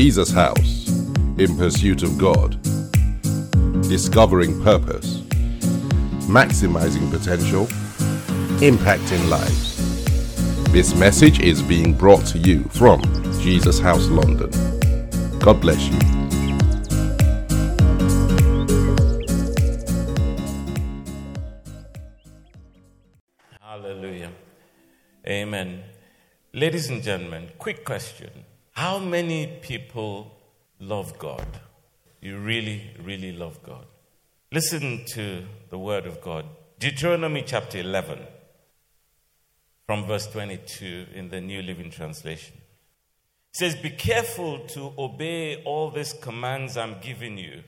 Jesus House in pursuit of God, discovering purpose, maximizing potential, impacting lives. This message is being brought to you from Jesus House London. God bless you. Hallelujah. Amen. Ladies and gentlemen, quick question. How many people love God? You really, really love God. Listen to the word of God. Deuteronomy chapter 11, from verse 22 in the New Living Translation. It says, Be careful to obey all these commands I'm giving you.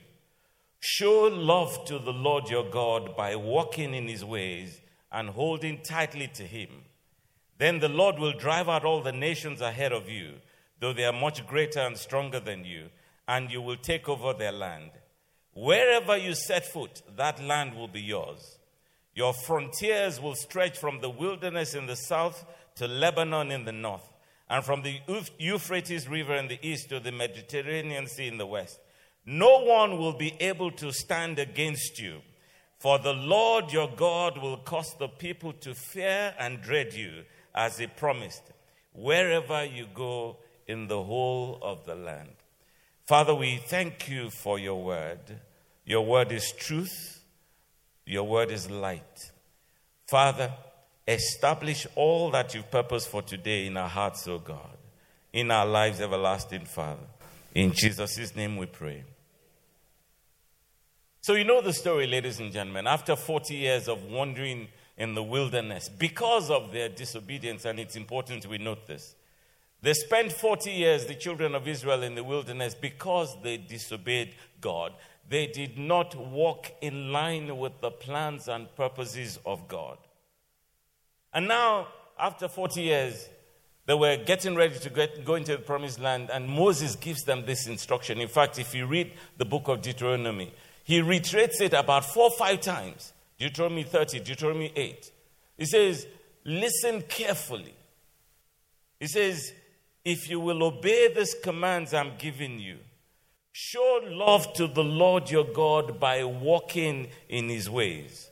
Show love to the Lord your God by walking in his ways and holding tightly to him. Then the Lord will drive out all the nations ahead of you, though they are much greater and stronger than you, and you will take over their land. Wherever you set foot, that land will be yours. Your frontiers will stretch from the wilderness in the south to Lebanon in the north, and from the Euphrates River in the east to the Mediterranean Sea in the west. No one will be able to stand against you, for the Lord your God will cause the people to fear and dread you, as he promised, wherever you go in the whole of the land. Father, we thank you for your word. Your word is truth, your word is light. Father, establish all that you've purposed for today in our hearts, O God, in our lives, everlasting Father. In Jesus' name we pray. So, you know the story, ladies and gentlemen. After 40 years of wandering in the wilderness, because of their disobedience, and it's important we note this, they spent 40 years, the children of Israel, in the wilderness because they disobeyed God. They did not walk in line with the plans and purposes of God. And now, after 40 years, they were getting ready to get, go into the promised land, and Moses gives them this instruction. In fact, if you read the book of Deuteronomy, he reiterates it about four or five times Deuteronomy 30, Deuteronomy 8. He says, Listen carefully. He says, If you will obey these commands I'm giving you, show love to the Lord your God by walking in his ways.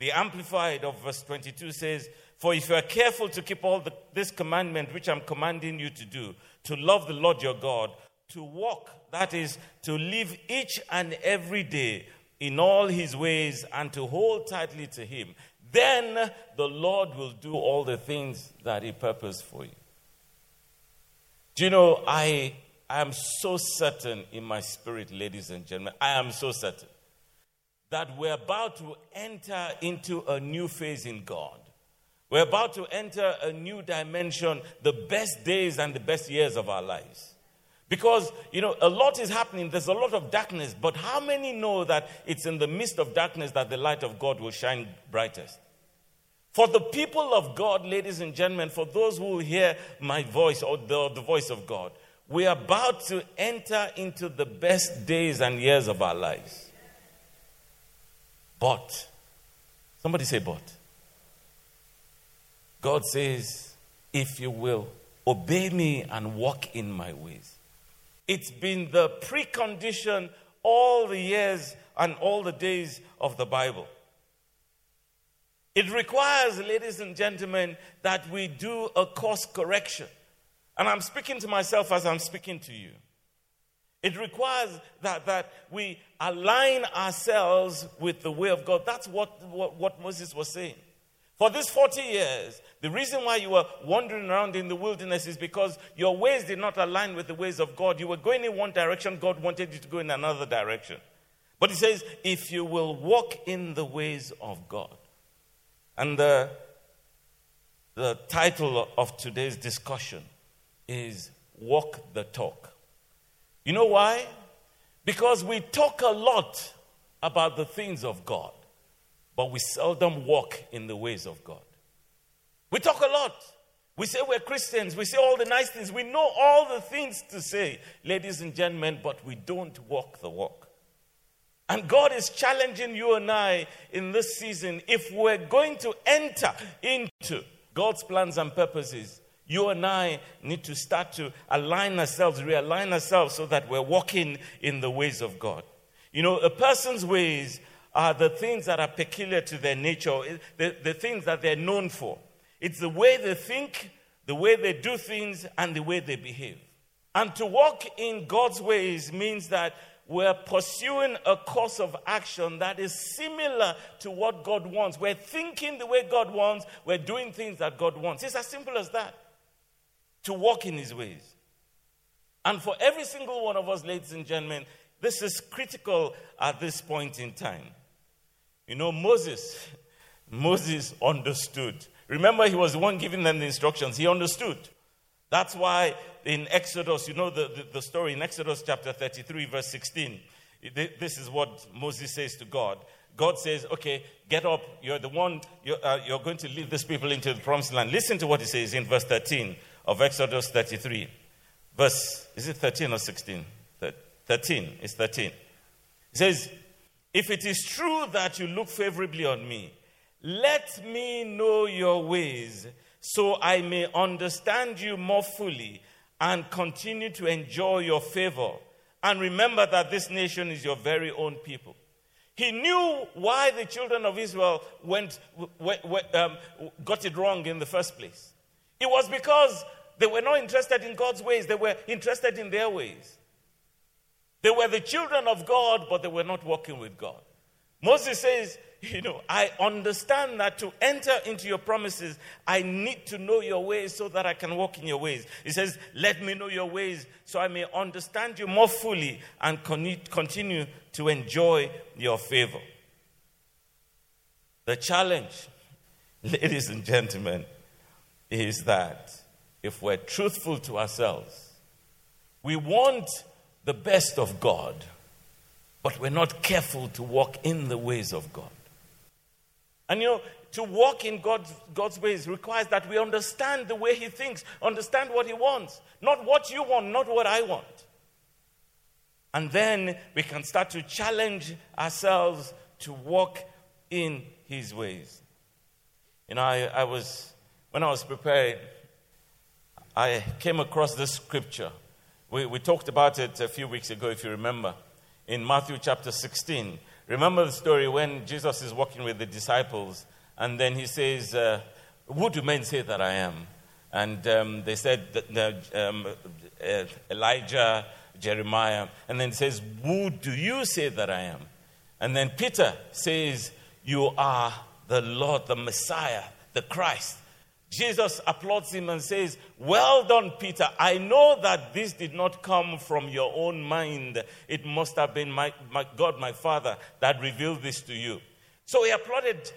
The Amplified of verse 22 says, For if you are careful to keep all the, this commandment which I'm commanding you to do, to love the Lord your God, to walk, that is, to live each and every day in all his ways and to hold tightly to him, then the Lord will do all the things that he purposed for you. Do you know, I, I am so certain in my spirit, ladies and gentlemen, I am so certain that we're about to enter into a new phase in God. We're about to enter a new dimension, the best days and the best years of our lives. Because, you know, a lot is happening. There's a lot of darkness. But how many know that it's in the midst of darkness that the light of God will shine brightest? For the people of God, ladies and gentlemen, for those who hear my voice or the, the voice of God, we are about to enter into the best days and years of our lives. But, somebody say, but. God says, if you will obey me and walk in my ways. It's been the precondition all the years and all the days of the Bible. It requires, ladies and gentlemen, that we do a course correction. And I'm speaking to myself as I'm speaking to you. It requires that, that we align ourselves with the way of God. That's what, what, what Moses was saying. For these 40 years, the reason why you were wandering around in the wilderness is because your ways did not align with the ways of God. You were going in one direction, God wanted you to go in another direction. But he says, if you will walk in the ways of God. And the, the title of today's discussion is Walk the Talk. You know why? Because we talk a lot about the things of God but we seldom walk in the ways of God. We talk a lot. We say we're Christians. We say all the nice things. We know all the things to say, ladies and gentlemen, but we don't walk the walk. And God is challenging you and I in this season. If we're going to enter into God's plans and purposes, You and I need to start to align ourselves, realign ourselves so that we're walking in the ways of God. You know, a person's ways are the things that are peculiar to their nature, the, the things that they're known for. It's the way they think, the way they do things, and the way they behave. And to walk in God's ways means that we're pursuing a course of action that is similar to what God wants. We're thinking the way God wants, we're doing things that God wants. It's as simple as that to walk in His ways. And for every single one of us, ladies and gentlemen, this is critical at this point in time. You know, Moses, Moses understood. Remember, he was the one giving them the instructions. He understood. That's why in Exodus, you know the, the, the, story in Exodus chapter 33, verse 16. This is what Moses says to God. God says, Okay, get up. You're the one, you're, uh, you're going to lead these people into the promised land. Listen to what he says in verse 13 of Exodus 33. Verse, is it 13 or 16? 13. It's 13. He says, If it is true that you look favorably on me, let me know your ways so I may understand you more fully and continue to enjoy your favor. And remember that this nation is your very own people. He knew why the children of Israel went, um, got it wrong in the first place. It was because they were not interested in God's ways, they were interested in their ways. They were the children of God, but they were not walking with God. Moses says, You know, I understand that to enter into your promises, I need to know your ways so that I can walk in your ways. He says, Let me know your ways so I may understand you more fully and continue to enjoy your favor. The challenge, ladies and gentlemen, is that if we're truthful to ourselves, we want the best of God, but we're not careful to walk in the ways of God. And you know, to walk in God's, God's ways requires that we understand the way He thinks, understand what He wants, not what you want, not what I want. And then we can start to challenge ourselves to walk in His ways. You know, I, I was, when I was preparing, I came across this scripture we, we talked about it a few weeks ago, if you remember, in Matthew chapter 16. Remember the story when Jesus is walking with the disciples, and then he says, uh, Who do men say that I am? And um, they said, that, um, uh, Elijah, Jeremiah. And then he says, Who do you say that I am? And then Peter says, You are the Lord, the Messiah, the Christ. Jesus applauds him and says, Well done, Peter. I know that this did not come from your own mind. It must have been my, my God, my Father, that revealed this to you. So he applauded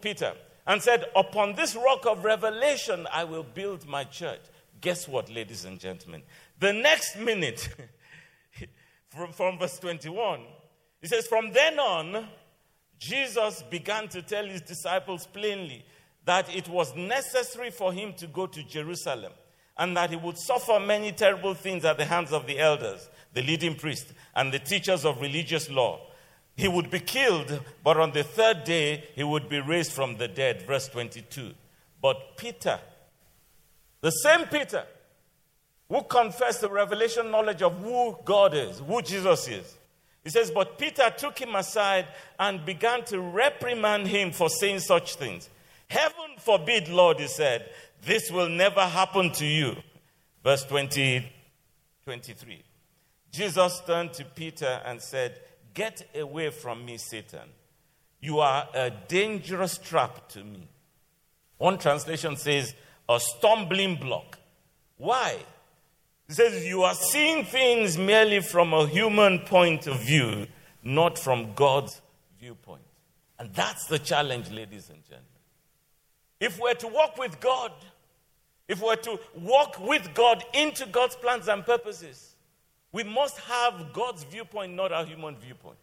Peter and said, Upon this rock of revelation, I will build my church. Guess what, ladies and gentlemen? The next minute, from, from verse 21, he says, From then on, Jesus began to tell his disciples plainly that it was necessary for him to go to Jerusalem and that he would suffer many terrible things at the hands of the elders, the leading priests, and the teachers of religious law. He would be killed, but on the third day he would be raised from the dead. Verse 22. But Peter, the same Peter, who confessed the revelation knowledge of who God is, who Jesus is, he says, But Peter took him aside and began to reprimand him for saying such things. Heaven forbid, Lord, he said, this will never happen to you. Verse 20, 23. Jesus turned to Peter and said, Get away from me, Satan. You are a dangerous trap to me. One translation says, a stumbling block. Why? It says, You are seeing things merely from a human point of view, not from God's viewpoint. And that's the challenge, ladies and gentlemen. If we're to walk with God, if we're to walk with God into God's plans and purposes, we must have God's viewpoint, not our human viewpoint.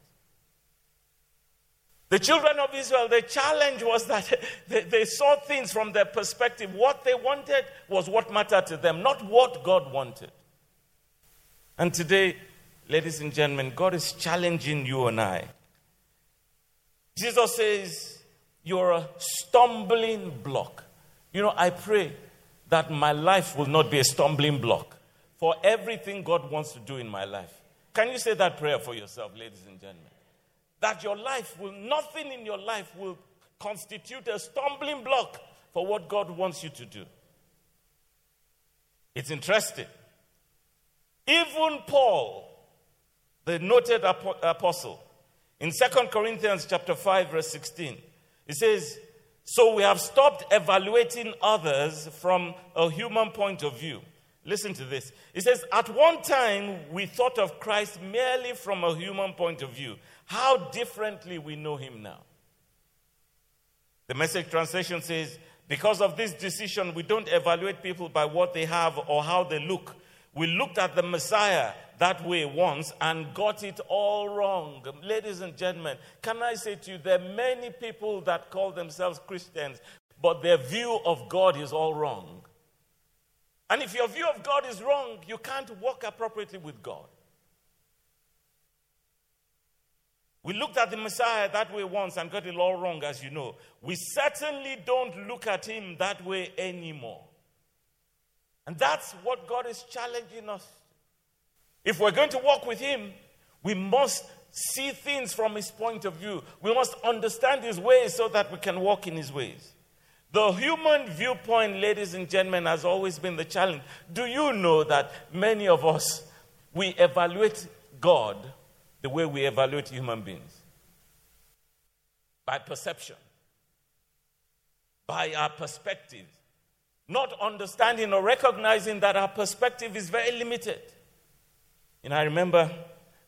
The children of Israel, the challenge was that they, they, saw things from their perspective. What they wanted was what mattered to them, not what God wanted. And today, ladies and gentlemen, God is challenging you and I. Jesus says, you're a stumbling block. You know, I pray that my life will not be a stumbling block for everything God wants to do in my life. Can you say that prayer for yourself, ladies and gentlemen? That your life will, nothing in your life will constitute a stumbling block for what God wants you to do. It's interesting. Even Paul, the noted apostle, in 2 Corinthians chapter 5 verse 16, he says, "So we have stopped evaluating others from a human point of view." Listen to this. He says, "At one time we thought of Christ merely from a human point of view. How differently we know him now." The message translation says, because of this decision, we don't evaluate people by what they have or how they look. We looked at the Messiah that way once and got it all wrong. Ladies and gentlemen, can I say to you, there are many people that call themselves Christians, but their view of God is all wrong. And if your view of God is wrong, you can't walk appropriately with God. We looked at the Messiah that way once and got it all wrong, as you know. We certainly don't look at him that way anymore. And that's what God is challenging us. If we're going to walk with him, we must see things from his point of view. We must understand his ways so that we can walk in his ways. The human viewpoint, ladies and gentlemen, has always been the challenge. Do you know that many of us, we evaluate God the way we evaluate human beings by perception, by our perspective, not understanding or recognizing that our perspective is very limited. And I remember,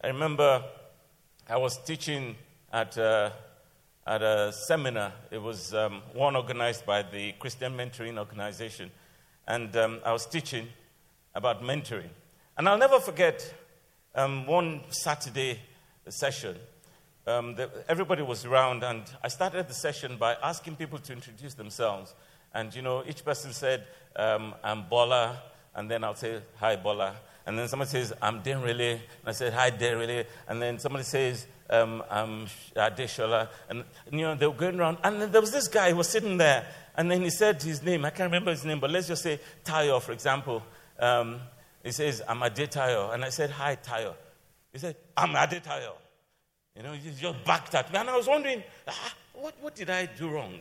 I remember I was teaching at a, at a seminar. It was um, one organized by the Christian Mentoring Organization. And um, I was teaching about mentoring. And I'll never forget um, one Saturday session, um, the, everybody was around, and I started the session by asking people to introduce themselves. And, you know, each person said, um, I'm Bola, and then I'll say, Hi, Bola. And then somebody says, I'm Denrele, and I said, Hi, Denrele. And then somebody says, um, I'm Adeshola. And, and, you know, they were going around. And then there was this guy who was sitting there, and then he said his name. I can't remember his name, but let's just say Tayo, for example. Um, he says, I'm Adetayo. And I said, Hi, Tayo. He said, I'm Adetayo. You know, he just backed at me. And I was wondering, ah, what, what did I do wrong?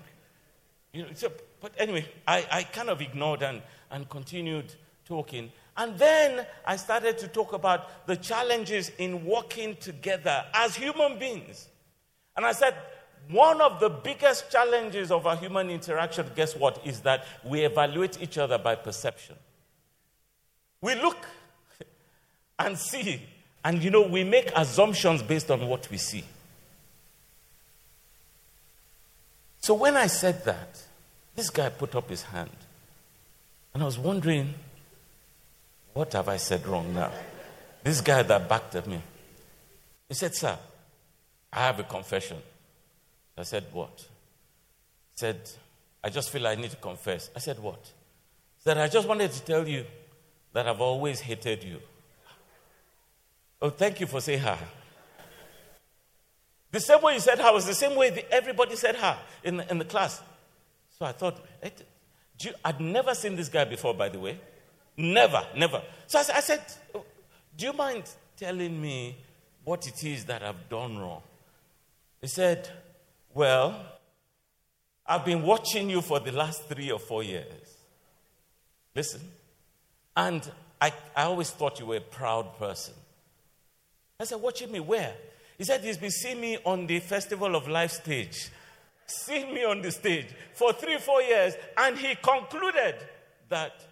You know, so, but anyway, I, I kind of ignored and, and continued talking. And then I started to talk about the challenges in working together as human beings. And I said, one of the biggest challenges of our human interaction, guess what, is that we evaluate each other by perception. We look and see and you know, we make assumptions based on what we see. So when I said that, this guy put up his hand. And I was wondering, what have I said wrong now? This guy that backed at me. He said, Sir, I have a confession. I said, What? He said, I just feel I need to confess. I said, What? He said, I just wanted to tell you that I've always hated you. Oh, thank you for saying her. The same way you said her was the same way the, everybody said her in the, in the class. So I thought, I'd never seen this guy before, by the way. Never, never. So I, I said, Do you mind telling me what it is that I've done wrong? He said, Well, I've been watching you for the last three or four years. Listen. And I, I always thought you were a proud person. I said, Watching me where? He said, He's been seeing me on the Festival of Life stage, seeing me on the stage for three, four years. And he concluded that.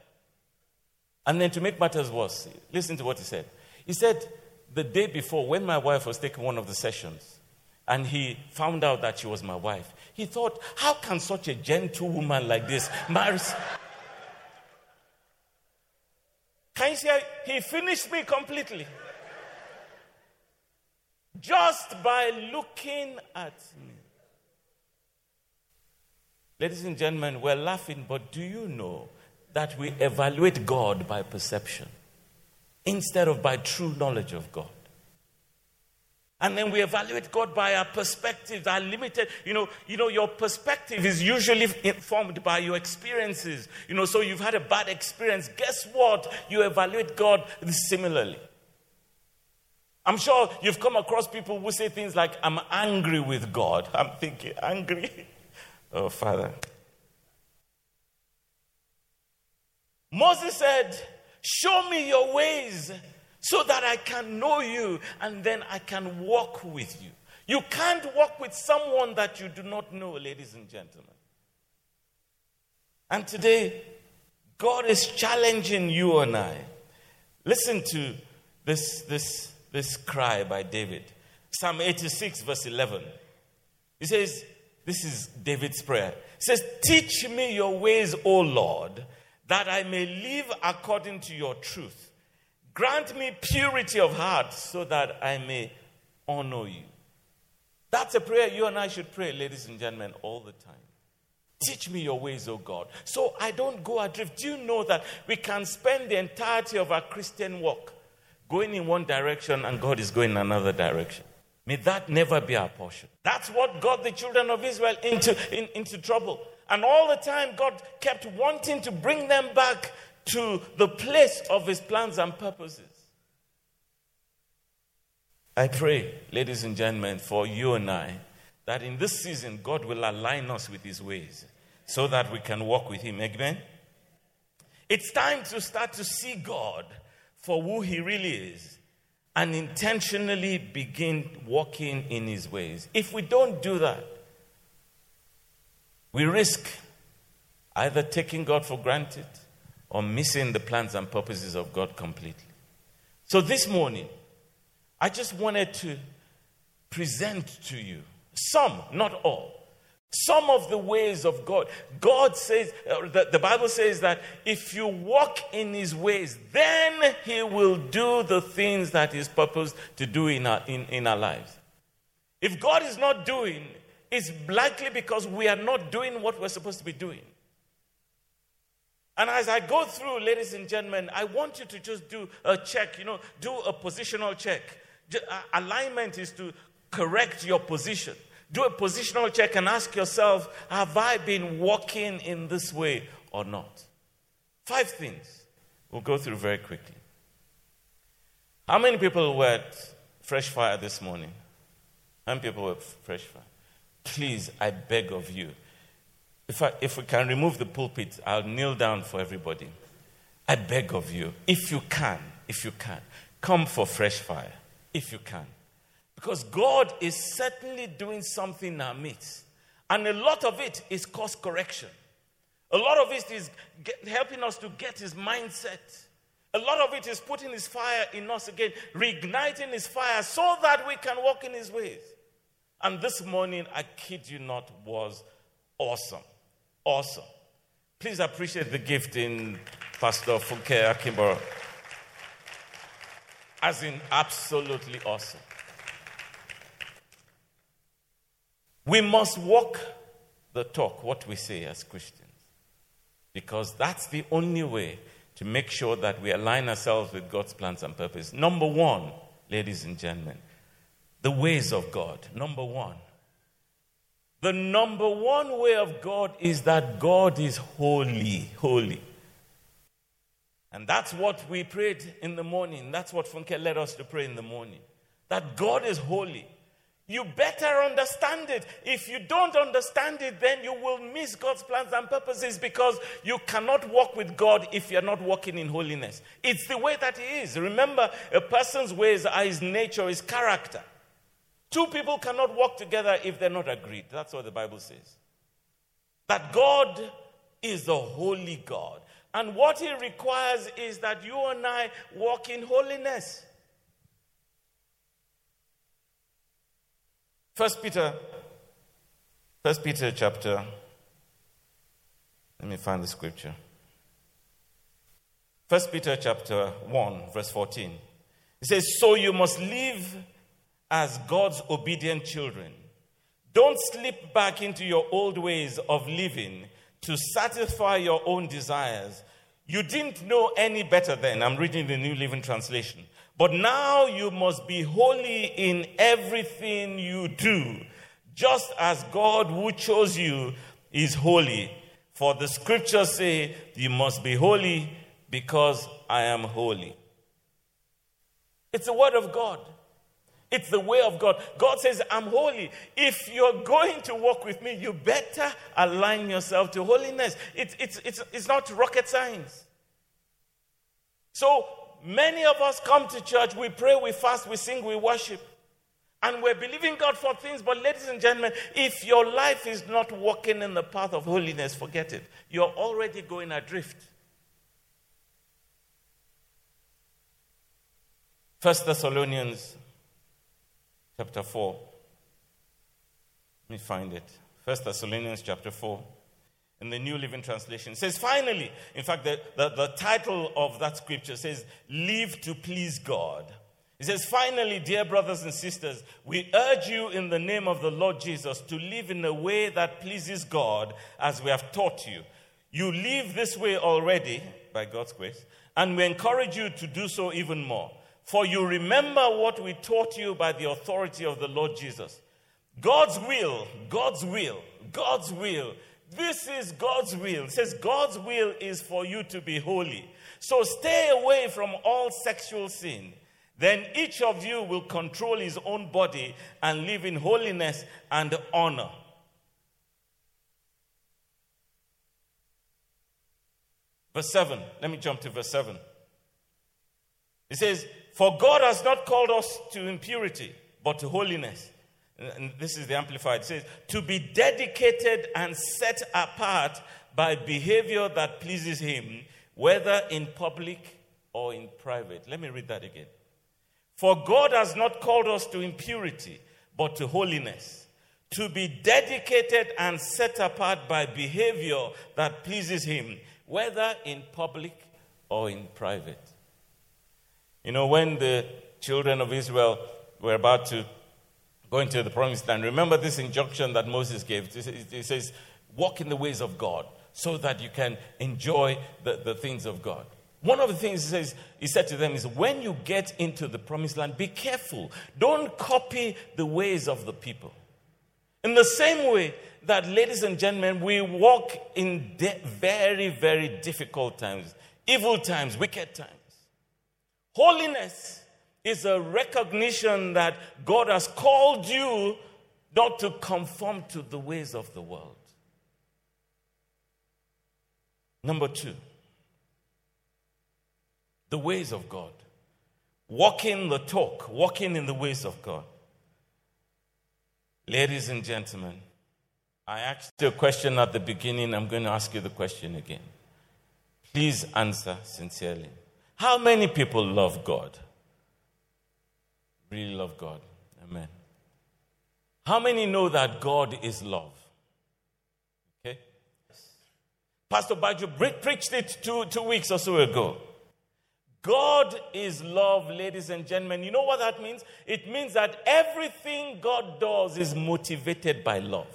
And then to make matters worse, listen to what he said. He said, The day before, when my wife was taking one of the sessions, and he found out that she was my wife, he thought, How can such a gentle woman like this marry? Can you see? He finished me completely just by looking at me. Ladies and gentlemen, we're laughing, but do you know that we evaluate God by perception instead of by true knowledge of God? And then we evaluate God by our perspectives, our limited, you know, you know, your perspective is usually informed by your experiences. You know, so you've had a bad experience. Guess what? You evaluate God similarly. I'm sure you've come across people who say things like, I'm angry with God. I'm thinking, angry? oh, Father. Moses said, Show me your ways so that I can know you and then I can walk with you. You can't walk with someone that you do not know, ladies and gentlemen. And today, God is challenging you and I. Listen to this, this, this cry by David. Psalm 86, verse 11. He says, This is David's prayer. He says, Teach me your ways, O Lord, that I may live according to your truth. Grant me purity of heart so that I may honor you. That's a prayer you and I should pray, ladies and gentlemen, all the time. Teach me your ways, O God, so I don't go adrift. Do you know that we can spend the entirety of our Christian walk going in one direction and God is going in another direction? May that never be our portion. That's what got the children of Israel into, in, into trouble. And all the time, God kept wanting to bring them back to the place of his plans and purposes. I pray, ladies and gentlemen, for you and I, that in this season, God will align us with his ways so that we can walk with him. Amen? It's time to start to see God for who he really is and intentionally begin walking in his ways. If we don't do that, we risk either taking God for granted or missing the plans and purposes of God completely. So this morning, I just wanted to present to you some, not all, some of the ways of God. God says, uh, the, the Bible says that if you walk in His ways, then He will do the things that He's purposed to do in our, in, in our lives. If God is not doing, it's likely because we are not doing what we're supposed to be doing. And as I go through, ladies and gentlemen, I want you to just do a check, you know, do a positional check. Alignment is to correct your position. Do a positional check and ask yourself, have I been walking in this way or not? Five things we'll go through very quickly. How many people were at Fresh Fire this morning? How many people were at Fresh Fire? Please, I beg of you, if, I, if we can remove the pulpit, I'll kneel down for everybody. I beg of you, if you can, if you can, come for fresh fire, if you can. Because God is certainly doing something in our midst. And a lot of it is course correction. A lot of it is get, helping us to get his mindset. A lot of it is putting his fire in us again, reigniting his fire so that we can walk in his ways. And this morning, I kid you not, was awesome. Awesome. Please appreciate the gift in Pastor Funke Akimboro. As in, absolutely awesome. We must walk the talk, what we say as Christians, because that's the only way to make sure that we align ourselves with God's plans and purpose. Number one, ladies and gentlemen, the ways of God. Number one. The number one way of God is that God is holy, holy. And that's what we prayed in the morning. That's what Funke led us to pray in the morning. That God is holy. You better understand it. If you don't understand it, then you will miss God's plans and purposes because you cannot walk with God if you're not walking in holiness. It's the way that He is. Remember, a person's ways are His nature, His character. Two people cannot walk together if they're not agreed. That's what the Bible says. That God is the holy God. And what he requires is that you and I walk in holiness. First Peter, First Peter chapter. Let me find the scripture. First Peter chapter 1, verse 14. It says, So you must live as God's obedient children. Don't slip back into your old ways of living to satisfy your own desires. You didn't know any better then. I'm reading the New Living Translation. But now you must be holy in everything you do, just as God who chose you is holy. For the scriptures say, You must be holy because I am holy. It's the word of God. It's the way of God. God says, I'm holy. If you're going to walk with me, you better align yourself to holiness. It's, it's, it's, it's not rocket science. So many of us come to church, we pray, we fast, we sing, we worship. And we're believing God for things. But, ladies and gentlemen, if your life is not walking in the path of holiness, forget it. You're already going adrift. First Thessalonians chapter 4. Let me find it. First Thessalonians chapter 4 in the New Living Translation. It says, finally, in fact, the, the, the title of that scripture says, Live to please God. It says, finally, dear brothers and sisters, we urge you in the name of the Lord Jesus to live in a way that pleases God as we have taught you. You live this way already, by God's grace, and we encourage you to do so even more. For you remember what we taught you by the authority of the Lord Jesus. God's will, God's will, God's will this is God's will. It says God's will is for you to be holy. So stay away from all sexual sin. Then each of you will control his own body and live in holiness and honor. Verse 7. Let me jump to verse 7. It says, For God has not called us to impurity, but to holiness and this is the Amplified, it says, to be dedicated and set apart by behavior that pleases Him, whether in public or in private. Let me read that again. For God has not called us to impurity, but to holiness, to be dedicated and set apart by behavior that pleases Him, whether in public or in private. You know, when the children of Israel were about to go into the promised land. Remember this injunction that Moses gave. He says, Walk in the ways of God so that you can enjoy the, the things of God. One of the things he says, he said to them is when you get into the promised land, be careful. Don't copy the ways of the people. In the same way that, ladies and gentlemen, we walk in de- very, very difficult times, evil times, wicked times. Holiness is a recognition that God has called you not to conform to the ways of the world. Number two, the ways of God. Walking the talk, walking in the ways of God. Ladies and gentlemen, I asked you a question at the beginning. I'm going to ask you the question again. Please answer sincerely. How many people love God? really love God. Amen. How many know that God is love? Okay. Pastor Baju preached it two, two weeks or so ago. God is love, ladies and gentlemen. You know what that means? It means that everything God does is motivated by love.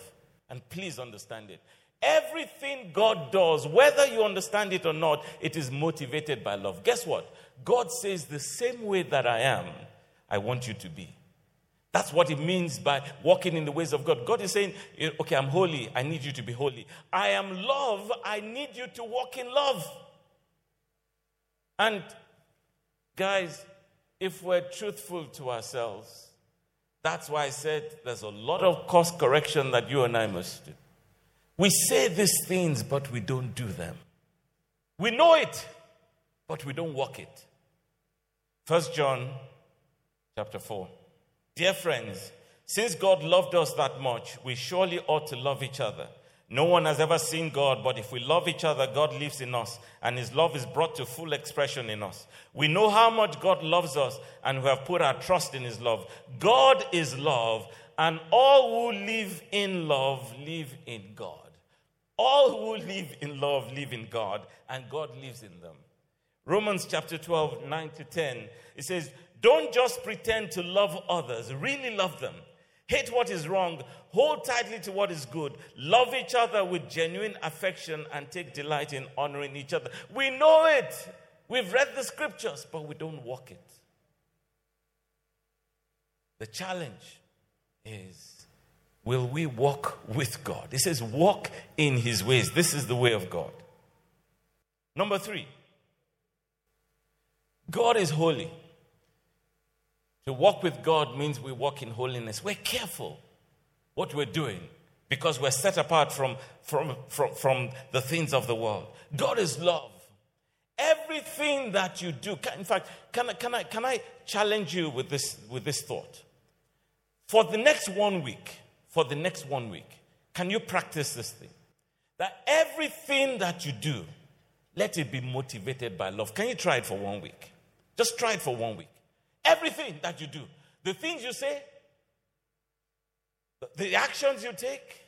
And please understand it. Everything God does, whether you understand it or not, it is motivated by love. Guess what? God says, the same way that I am, I want you to be. That's what it means by walking in the ways of God. God is saying, eh, okay, I'm holy. I need you to be holy. I am love. I need you to walk in love. And guys, if we're truthful to ourselves, that's why I said there's a lot of course correction that you and I must do. We say these things, but we don't do them. We know it, but we don't walk it. First John chapter 4. Dear friends, since God loved us that much, we surely ought to love each other. No one has ever seen God, but if we love each other, God lives in us, and his love is brought to full expression in us. We know how much God loves us, and we have put our trust in his love. God is love, and all who live in love live in God. All who live in love live in God, and God lives in them. Romans chapter 12, 9 to 10, it says, don't just pretend to love others, really love them. Hate what is wrong, hold tightly to what is good, love each other with genuine affection, and take delight in honoring each other. We know it. We've read the scriptures, but we don't walk it. The challenge is will we walk with God? It says, walk in his ways. This is the way of God. Number three, God is holy. To walk with God means we walk in holiness. We're careful what we're doing because we're set apart from, from, from, from the things of the world. God is love. Everything that you do, in fact, can can I, can I challenge you with this, with this thought? For the next one week, for the next one week, can you practice this thing? That everything that you do, let it be motivated by love. Can you try it for one week? Just try it for one week. Everything that you do, the things you say, the actions you take,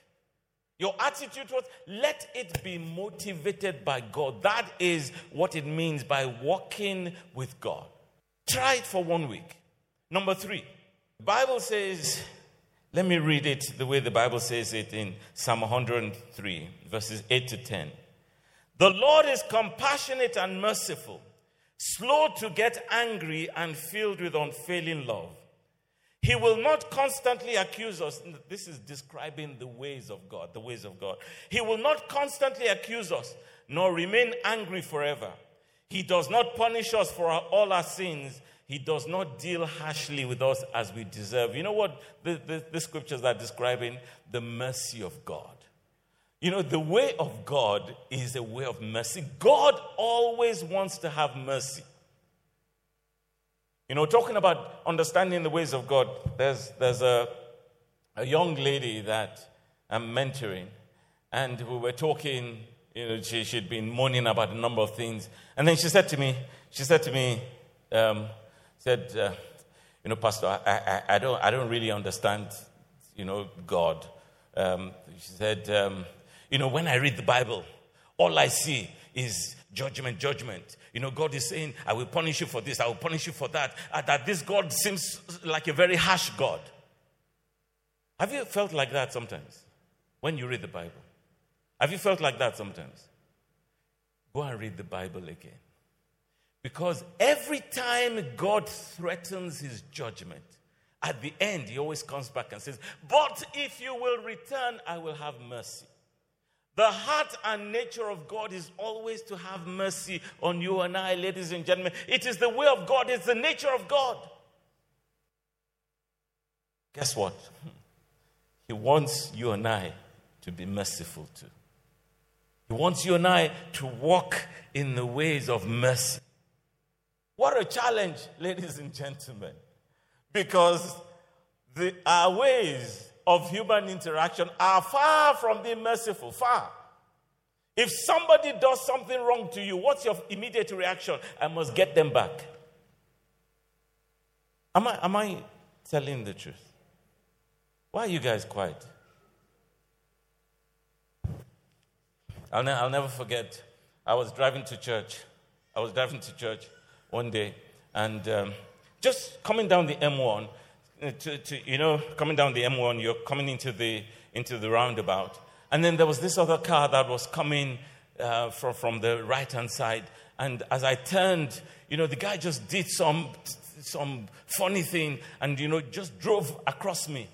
your attitude towards, let it be motivated by God. That is what it means by walking with God. Try it for one week. Number three, the Bible says, let me read it the way the Bible says it in Psalm 103, verses 8 to 10. The Lord is compassionate and merciful slow to get angry, and filled with unfailing love. He will not constantly accuse us. This is describing the ways of God, the ways of God. He will not constantly accuse us, nor remain angry forever. He does not punish us for all our sins. He does not deal harshly with us as we deserve. You know what the, the, the scriptures are describing? The mercy of God. You know, the way of God is a way of mercy. God always wants to have mercy. You know, talking about understanding the ways of God, there's, there's a, a young lady that I'm mentoring, and we were talking, you know, she, she'd been moaning about a number of things. And then she said to me, she said to me, um, said, uh, you know, Pastor, I, I, I, don't, I don't really understand, you know, God. Um, she said, um, you know, when I read the Bible, all I see is judgment, judgment. You know, God is saying, I will punish you for this, I will punish you for that. And that this God seems like a very harsh God. Have you felt like that sometimes when you read the Bible? Have you felt like that sometimes? Go and read the Bible again. Because every time God threatens his judgment, at the end, he always comes back and says, But if you will return, I will have mercy. The heart and nature of God is always to have mercy on you and I, ladies and gentlemen. It is the way of God, it's the nature of God. Guess what? He wants you and I to be merciful too. He wants you and I to walk in the ways of mercy. What a challenge, ladies and gentlemen. Because the, our ways of human interaction are far from being merciful. Far. If somebody does something wrong to you, what's your immediate reaction? I must get them back. Am I, am I telling the truth? Why are you guys quiet? I'll, ne- I'll never forget. I was driving to church. I was driving to church one day, and um, just coming down the M1, uh, to, to, you know, coming down the M1, you're coming into the, into the roundabout. And then there was this other car that was coming uh, from, from the right hand side. And as I turned, you know, the guy just did some, some funny thing and, you know, just drove across me.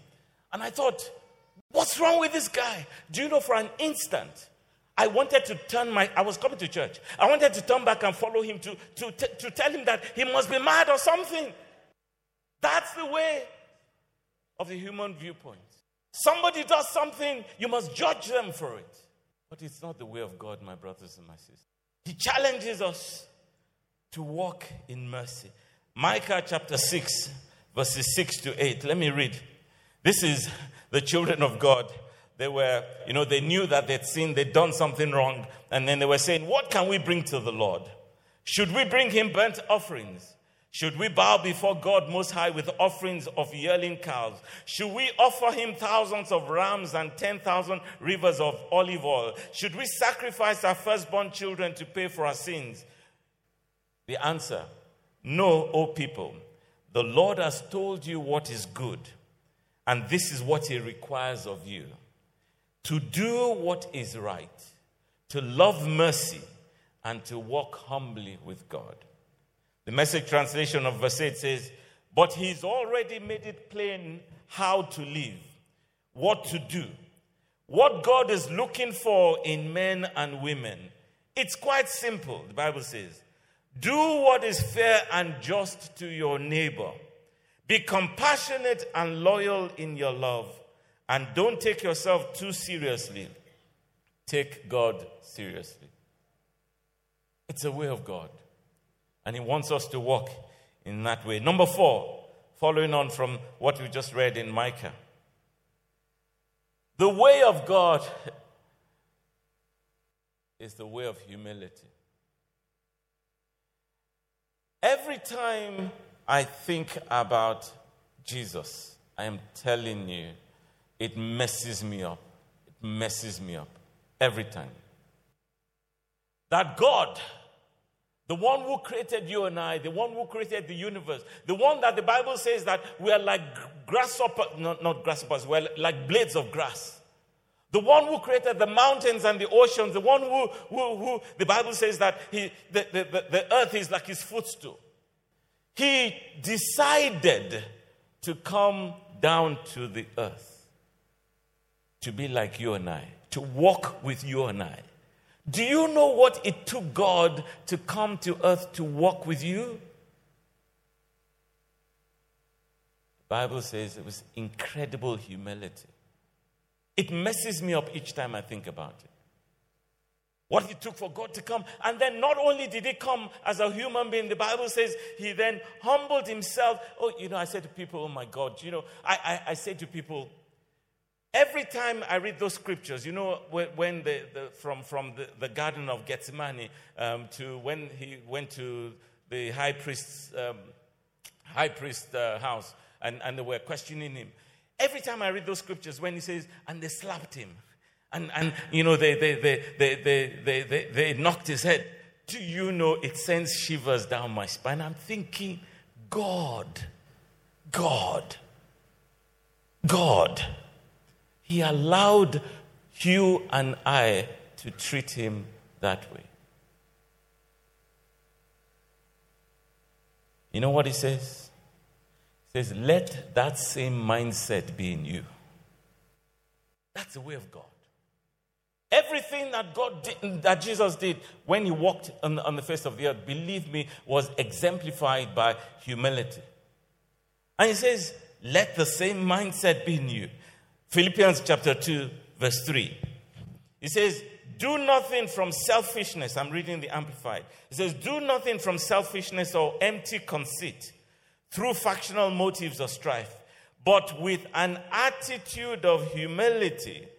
And I thought, what's wrong with this guy? Do you know, for an instant, I wanted to turn my, I was coming to church. I wanted to turn back and follow him to, to, to tell him that he must be mad or something. That's the way of the human viewpoint. Somebody does something, you must judge them for it. But it's not the way of God, my brothers and my sisters. He challenges us to walk in mercy. Micah chapter 6, verses 6 to 8. Let me read. This is the children of God. They were, you know, they knew that they'd sinned, they'd done something wrong, and then they were saying, What can we bring to the Lord? Should we bring him burnt offerings? Should we bow before God Most High with offerings of yearling cows? Should we offer Him thousands of rams and 10,000 rivers of olive oil? Should we sacrifice our firstborn children to pay for our sins? The answer No, O people. The Lord has told you what is good. And this is what He requires of you to do what is right, to love mercy, and to walk humbly with God. The message translation of verse 8 says, But He's already made it plain how to live, what to do, what God is looking for in men and women. It's quite simple, the Bible says. Do what is fair and just to your neighbor. Be compassionate and loyal in your love. And don't take yourself too seriously. Take God seriously. It's a way of God. And He wants us to walk in that way. Number four, following on from what we just read in Micah. The way of God is the way of humility. Every time I think about Jesus, I am telling you, it messes me up. It messes me up every time. That God, the one who created you and I, the one who created the universe, the one that the Bible says that we are like grasshoppers, not, not grasshoppers, we're like blades of grass. The one who created the mountains and the oceans, the one who, who, who the Bible says that he, the, the, the, the earth is like his footstool. He decided to come down to the earth to be like you and I, to walk with you and I. Do you know what it took God to come to earth to walk with you? The Bible says it was incredible humility. It messes me up each time I think about it. What it took for God to come. And then not only did he come as a human being, the Bible says he then humbled himself. Oh, you know, I say to people, oh my God, you know, I, I, I say to people, every time I read those scriptures, you know, when, the, the, from, from the, the Garden of Gethsemane um, to when he went to the high priest's um, high priest uh, house and, and they were questioning him. Every time I read those scriptures, when he says, and they slapped him, and, and you know, they, they, they, they, they, they, they, they knocked his head, do you know it sends shivers down my spine? I'm thinking, God, God, God. He allowed you and I to treat him that way. You know what he says? He says, let that same mindset be in you. That's the way of God. Everything that God did, that Jesus did when he walked on, on the face of the earth, believe me, was exemplified by humility. And he says, let the same mindset be in you. Philippians chapter 2, verse 3. He says, do nothing from selfishness. I'm reading the Amplified. He says, do nothing from selfishness or empty conceit through factional motives or strife, but with an attitude of humility,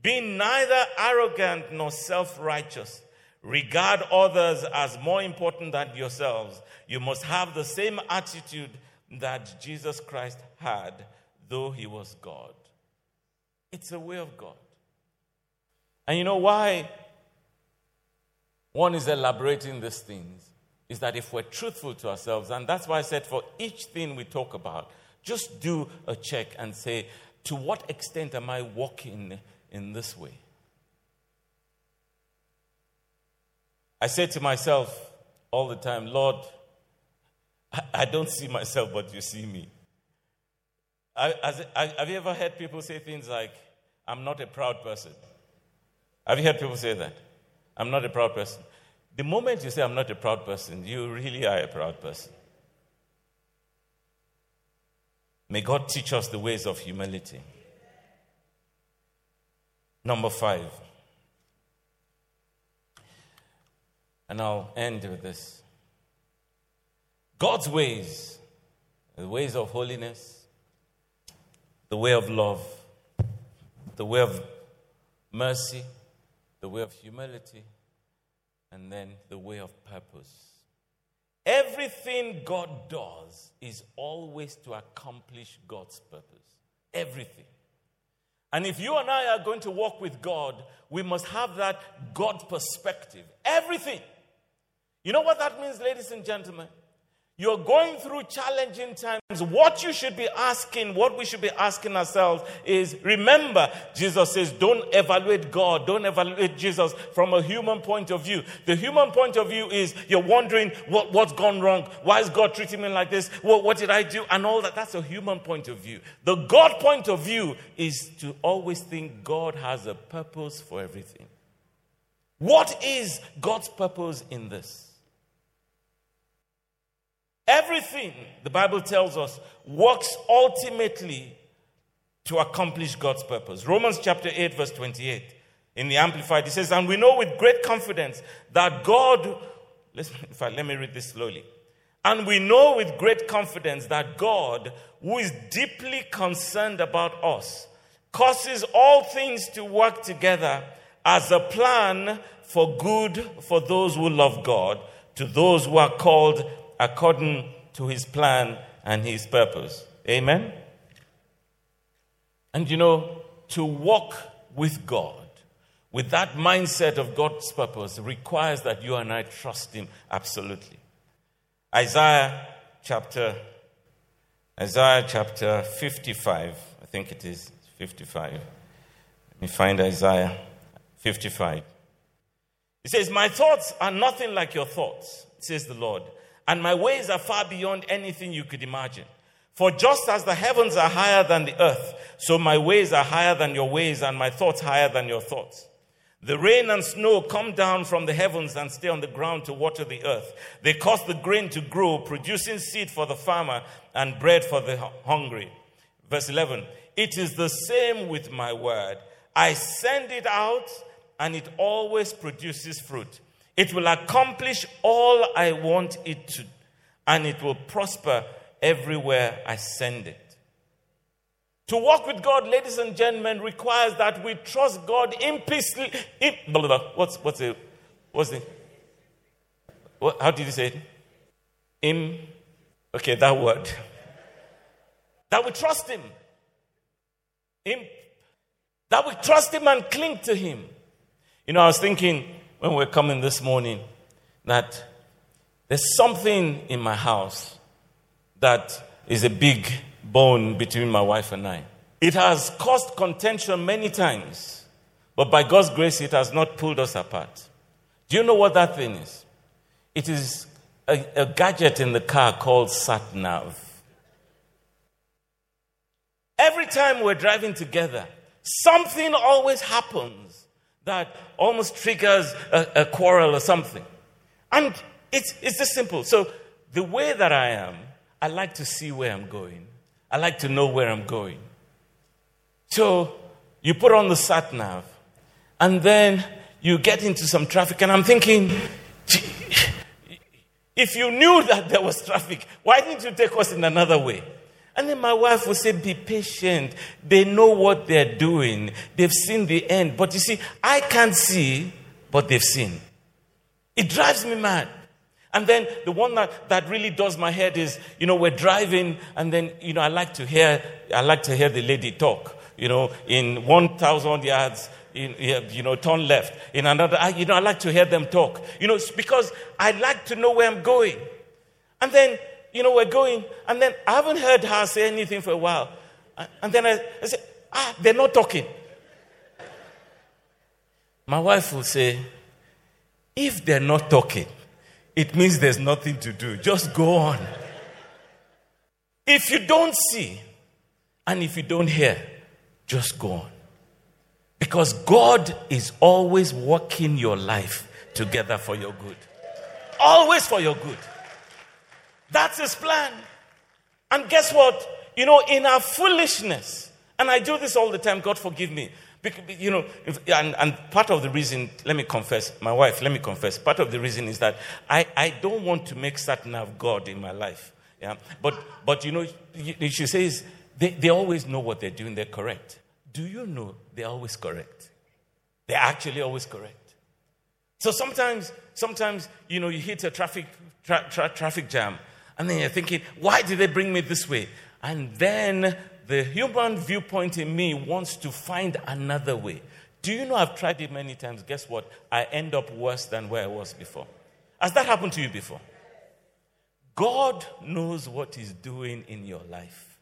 being neither arrogant nor self righteous. Regard others as more important than yourselves. You must have the same attitude that Jesus Christ had, though he was God. It's a way of God. And you know why one is elaborating these things? is that if we're truthful to ourselves, and that's why I said for each thing we talk about, just do a check and say, to what extent am I walking in this way? I say to myself all the time, Lord, I don't see myself, but you see me. I, I, have you ever heard people say things like, I'm not a proud person? Have you heard people say that? I'm not a proud person. The moment you say, I'm not a proud person, you really are a proud person. May God teach us the ways of humility. Number five. And I'll end with this God's ways, the ways of holiness, the way of love, the way of mercy, the way of humility and then the way of purpose. Everything God does is always to accomplish God's purpose. Everything. And if you and I are going to walk with God, we must have that God perspective. Everything. You know what that means, ladies and gentlemen? You're going through challenging times. What you should be asking, what we should be asking ourselves is remember, Jesus says, don't evaluate God, don't evaluate Jesus from a human point of view. The human point of view is you're wondering what, what's gone wrong? Why is God treating me like this? What, what did I do? And all that. That's a human point of view. The God point of view is to always think God has a purpose for everything. What is God's purpose in this? Everything, the Bible tells us, works ultimately to accomplish God's purpose. Romans chapter 8, verse 28. In the Amplified, it says, And we know with great confidence that God, let's, in fact, let me read this slowly. And we know with great confidence that God, who is deeply concerned about us, causes all things to work together as a plan for good for those who love God, to those who are called according to his plan and his purpose. Amen? And you know, to walk with God, with that mindset of God's purpose, requires that you and I trust him absolutely. Isaiah chapter Isaiah chapter 55, I think it is 55. Let me find Isaiah 55. It says, My thoughts are nothing like your thoughts, says the Lord and my ways are far beyond anything you could imagine. For just as the heavens are higher than the earth, so my ways are higher than your ways, and my thoughts higher than your thoughts. The rain and snow come down from the heavens and stay on the ground to water the earth. They cause the grain to grow, producing seed for the farmer and bread for the hungry. Verse 11 It is the same with my word. I send it out, and it always produces fruit. It will accomplish all I want it to, and it will prosper everywhere I send it. To walk with God, ladies and gentlemen, requires that we trust God implicitly. What's, what's it? What's it? What, how did you say it? Im, okay, that word. That we trust Him. Im, that we trust Him and cling to Him. You know, I was thinking, when we are coming this morning that there's something in my house that is a big bone between my wife and I. It has caused contention many times, but by God's grace, it has not pulled us apart. Do you know what that thing is? It is a, a gadget in the car called sat nav. Every time we're driving together, something always happens that almost triggers a, a quarrel or something. And it's, it's just simple. So, the way that I am, I like to see where I'm going, I like to know where I'm going. So, you put on the sat nav, and then you get into some traffic, and I'm thinking, if you knew that there was traffic, why didn't you take us in another way? And then my wife would say, Be patient. They know what they're doing, they've seen the end. But you see, I can't see, but they've seen. It drives me mad. And then the one that, that really does my head is, you know, we're driving, and then, you know, I like to hear, I like to hear the lady talk. You know, in 1,000 yards, in, you know, turn left. In another, I, you know, I like to hear them talk. You know, because I like to know where I'm going. And then you know, we're going. And then I haven't heard her say anything for a while. And then I, I say, ah, they're not talking. My wife will say, if they're not talking, it means there's nothing to do. Just go on. If you don't see and if you don't hear, just go on. Because God is always working your life together for your good. Always for your good. That's his plan. And guess what? You know, in our foolishness, and I do this all the time, God forgive me. You know, and, and part of the reason, let me confess, my wife, let me confess, part of the reason is that I, I don't want to make certain of God in my life. Yeah? But, but you know, she says, they, they always know what they're doing, they're correct. Do you know they're always correct? They're actually always correct. So sometimes, sometimes, you know, you hit a traffic, tra- tra- traffic jam and then you're thinking, why did they bring me this way? And then the human viewpoint in me wants to find another way. Do you know I've tried it many times? Guess what? I end up worse than where I was before. Has that happened to you before? God knows what He's doing in your life.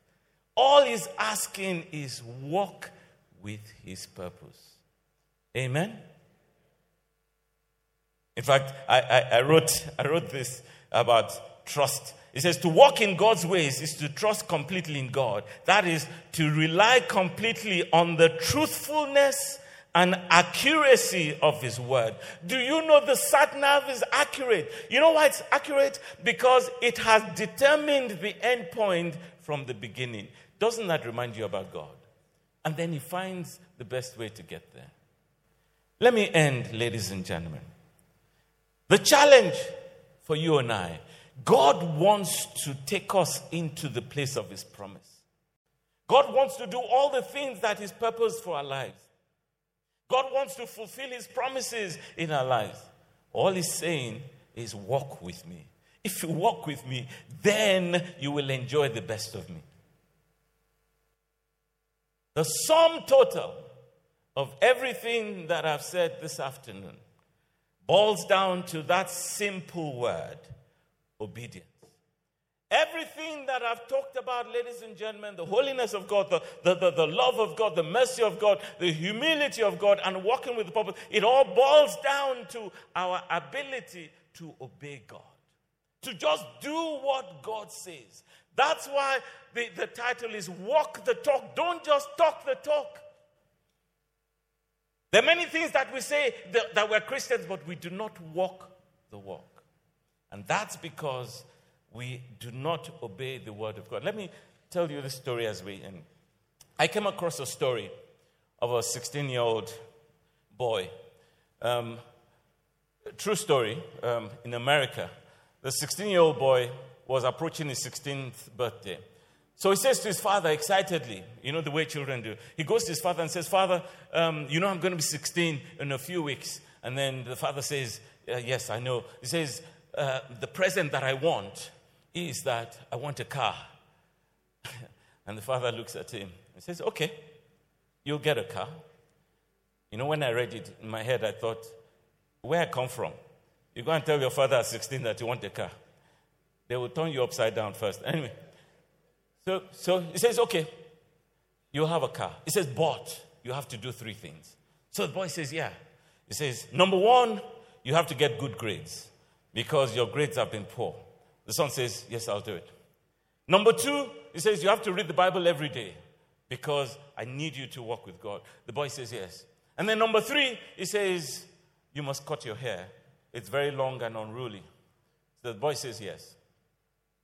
All He's asking is walk with His purpose. Amen? In fact, I, I, I, wrote, I wrote this about trust. It says to walk in God's ways is to trust completely in God. That is to rely completely on the truthfulness and accuracy of his word. Do you know the sat nav is accurate? You know why it's accurate? Because it has determined the end point from the beginning. Doesn't that remind you about God? And then he finds the best way to get there. Let me end, ladies and gentlemen. The challenge for you and I God wants to take us into the place of his promise. God wants to do all the things that His purpose for our lives. God wants to fulfill His promises in our lives. All He's saying is, walk with me. If you walk with me, then you will enjoy the best of me. The sum total of everything that I've said this afternoon boils down to that simple word obedience. Everything that I've talked about, ladies and gentlemen, the holiness of God, the, the, the, the, love of God, the mercy of God, the humility of God, and walking with the purpose, it all boils down to our ability to obey God, to just do what God says. That's why the, the title is Walk the Talk. Don't just talk the talk. There are many things that we say that, that we're Christians, but we do not walk the walk. And that's because we do not obey the word of God. Let me tell you the story as we end. I came across a story of a 16 year old boy. Um, true story um, in America. The 16 year old boy was approaching his 16th birthday. So he says to his father excitedly, you know the way children do. He goes to his father and says, Father, um, you know I'm going to be 16 in a few weeks. And then the father says, uh, Yes, I know. He says, uh, The present that I want is that I want a car. and the father looks at him and says, Okay, you'll get a car. You know, when I read it in my head, I thought, Where I come from? You go and tell your father at 16 that you want a car. They will turn you upside down first. Anyway, so, so he says, Okay, you'll have a car. He says, But you have to do three things. So the boy says, Yeah. He says, Number one, you have to get good grades because your grades have been poor. The son says, Yes, I'll do it. Number two, he says, You have to read the Bible every day because I need you to walk with God. The boy says, Yes. And then number three, he says, You must cut your hair. It's very long and unruly. So the boy says, Yes.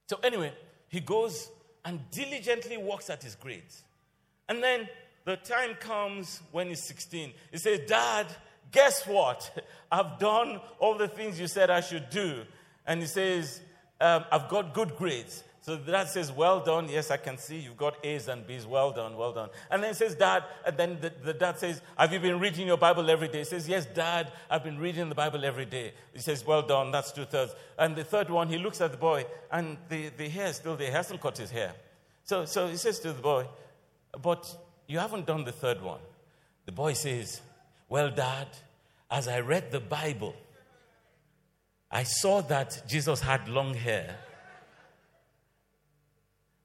So anyway, he goes and diligently works at his grades. And then the time comes when he's 16. He says, Dad, guess what? I've done all the things you said I should do. And he says, um, I've got good grades. So the dad says, Well done. Yes, I can see you've got A's and B's. Well done, well done. And then he says, Dad, and then the, the, dad says, Have you been reading your Bible every day? He says, Yes, Dad, I've been reading the Bible every day. He says, Well done, that's two thirds. And the third one, he looks at the boy, and the, the hair is still there. He hasn't cut his hair. So, so he says to the boy, But you haven't done the third one. The boy says, Well, Dad, as I read the Bible, I saw that Jesus had long hair.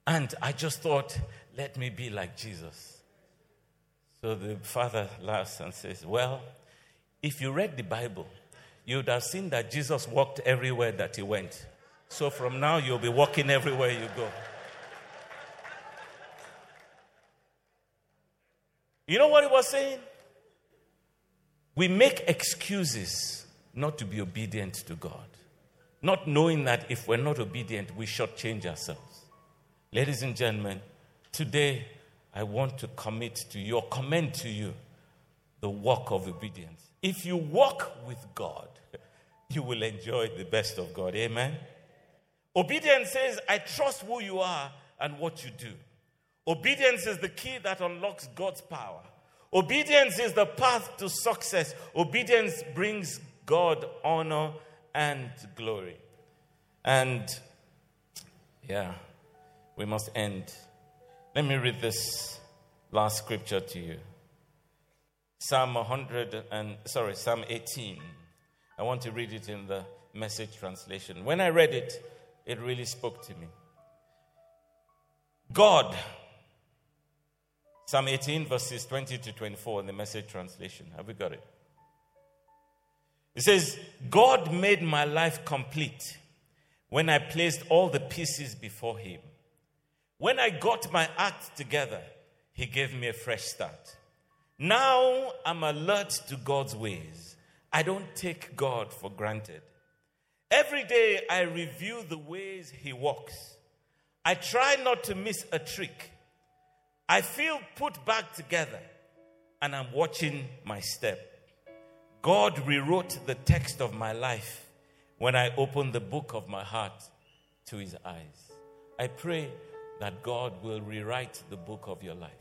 And I just thought, let me be like Jesus. So the father laughs and says, Well, if you read the Bible, you would have seen that Jesus walked everywhere that he went. So from now, you'll be walking everywhere you go. You know what he was saying? We make excuses not to be obedient to God, not knowing that if we're not obedient, we shortchange ourselves. Ladies and gentlemen, today I want to commit to you or commend to you the walk of obedience. If you walk with God, you will enjoy the best of God. Amen. Obedience says, I trust who you are and what you do. Obedience is the key that unlocks God's power. Obedience is the path to success. Obedience brings God honor and glory. And yeah, we must end. Let me read this last scripture to you. Psalm 100 and sorry, Psalm 18. I want to read it in the message translation. When I read it, it really spoke to me. God, Psalm 18, verses 20 to 24 in the message translation. Have we got it? It says, God made my life complete when I placed all the pieces before Him. When I got my act together, He gave me a fresh start. Now I'm alert to God's ways. I don't take God for granted. Every day I review the ways He walks. I try not to miss a trick. I feel put back together and I'm watching my step. God rewrote the text of my life when I opened the book of my heart to his eyes. I pray that God will rewrite the book of your life.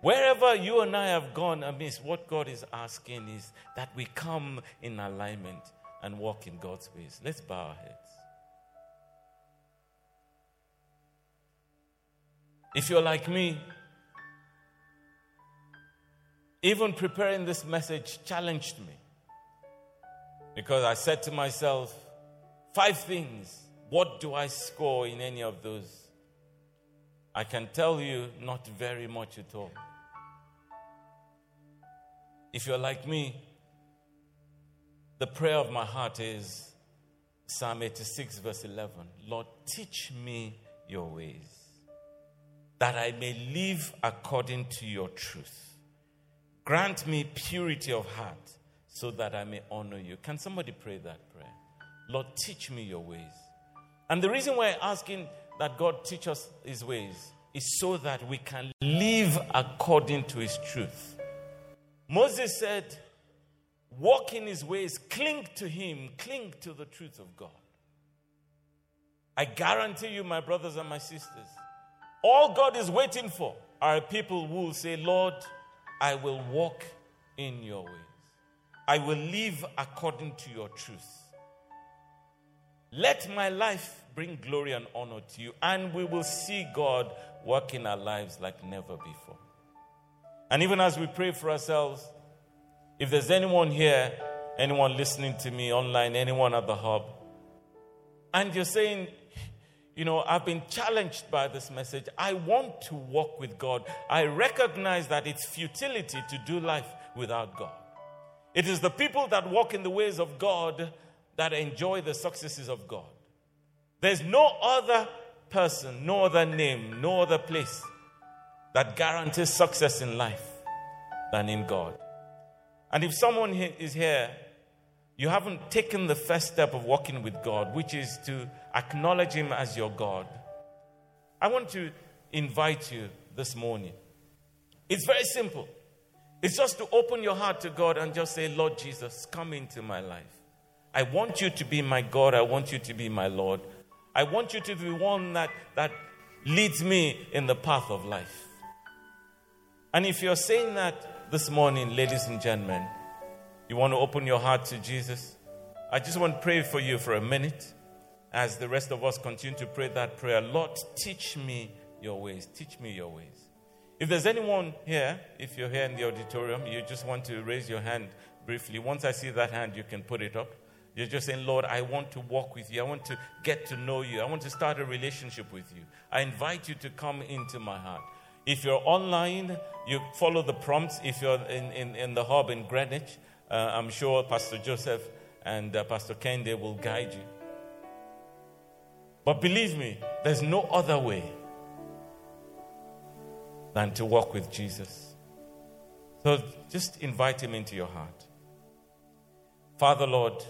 Wherever you and I have gone amiss, what God is asking is that we come in alignment and walk in God's ways. Let's bow our heads. If you're like me, even preparing this message challenged me. Because I said to myself, five things. What do I score in any of those? I can tell you, not very much at all. If you're like me, the prayer of my heart is Psalm 86, verse 11 Lord, teach me your ways, that I may live according to your truth. Grant me purity of heart so that I may honor you. Can somebody pray that prayer? Lord, teach me your ways. And the reason why asking that God teach us his ways is so that we can live according to his truth. Moses said, Walk in his ways, cling to him, cling to the truth of God. I guarantee you, my brothers and my sisters, all God is waiting for are people who will say, Lord, I will walk in your ways. I will live according to your truth. Let my life bring glory and honor to you, and we will see God work in our lives like never before. And even as we pray for ourselves, if there's anyone here, anyone listening to me online, anyone at the hub, and you're saying, you know, I've been challenged by this message. I want to walk with God. I recognize that it's futility to do life without God. It is the people that walk in the ways of God that enjoy the successes of God. There's no other person, no other name, no other place that guarantees success in life than in God. And if someone is here, you haven't taken the first step of walking with God, which is to acknowledge Him as your God. I want to invite you this morning. It's very simple. It's just to open your heart to God and just say, Lord Jesus, come into my life. I want you to be my God. I want you to be my Lord. I want you to be one that, that leads me in the path of life. And if you're saying that this morning, ladies and gentlemen, you want to open your heart to Jesus, I just want to pray for you for a minute as the rest of us continue to pray that prayer. Lord, teach me your ways. Teach me your ways. If there's anyone here, if you're here in the auditorium, you just want to raise your hand briefly. Once I see that hand, you can put it up. You're just saying, Lord, I want to walk with you. I want to get to know you. I want to start a relationship with you. I invite you to come into my heart. If you're online, you follow the prompts. If you're in, in, in the hub in Greenwich, uh, I'm sure Pastor Joseph and uh, Pastor Kende will guide you. But believe me, there's no other way than to walk with Jesus. So just invite him into your heart. Father, Lord,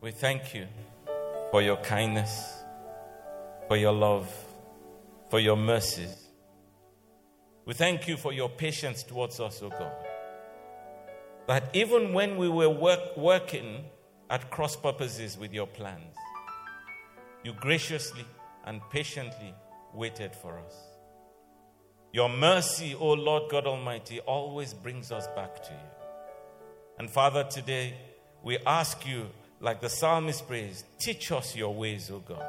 we thank you for your kindness, for your love, for your mercies. We thank you for your patience towards us, O oh God. That even when we were work, working at cross purposes with your plans, you graciously and patiently waited for us. Your mercy, O Lord God Almighty, always brings us back to you. And Father, today we ask you, like the psalmist prays, teach us your ways, O God.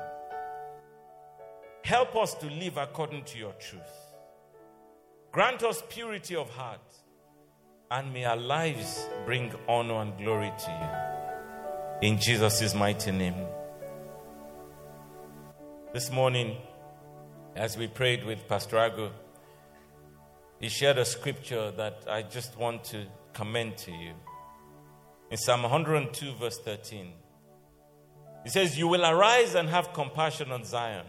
Help us to live according to your truth. Grant us purity of heart, and may our lives bring honor and glory to you. In Jesus' mighty name. This morning, as we prayed with Pastor Agu, he shared a scripture that I just want to commend to you. In Psalm 102, verse 13, he says, You will arise and have compassion on Zion,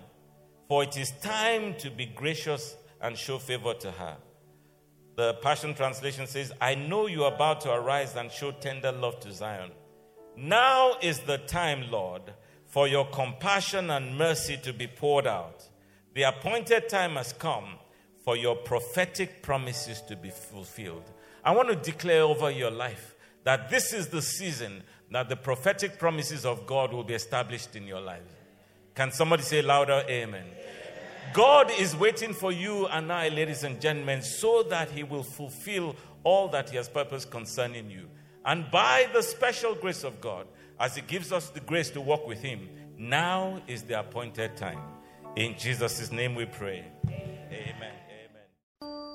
for it is time to be gracious and show favor to her. The Passion Translation says, I know you are about to arise and show tender love to Zion. Now is the time, Lord for your compassion and mercy to be poured out. The appointed time has come for your prophetic promises to be fulfilled. I want to declare over your life that this is the season that the prophetic promises of God will be established in your life. Can somebody say louder, Amen? God is waiting for you and I, ladies and gentlemen, so that He will fulfill all that He has purposed concerning you. And by the special grace of God, as He gives us the grace to walk with Him, now is the appointed time. In Jesus' name we pray. Amen amen.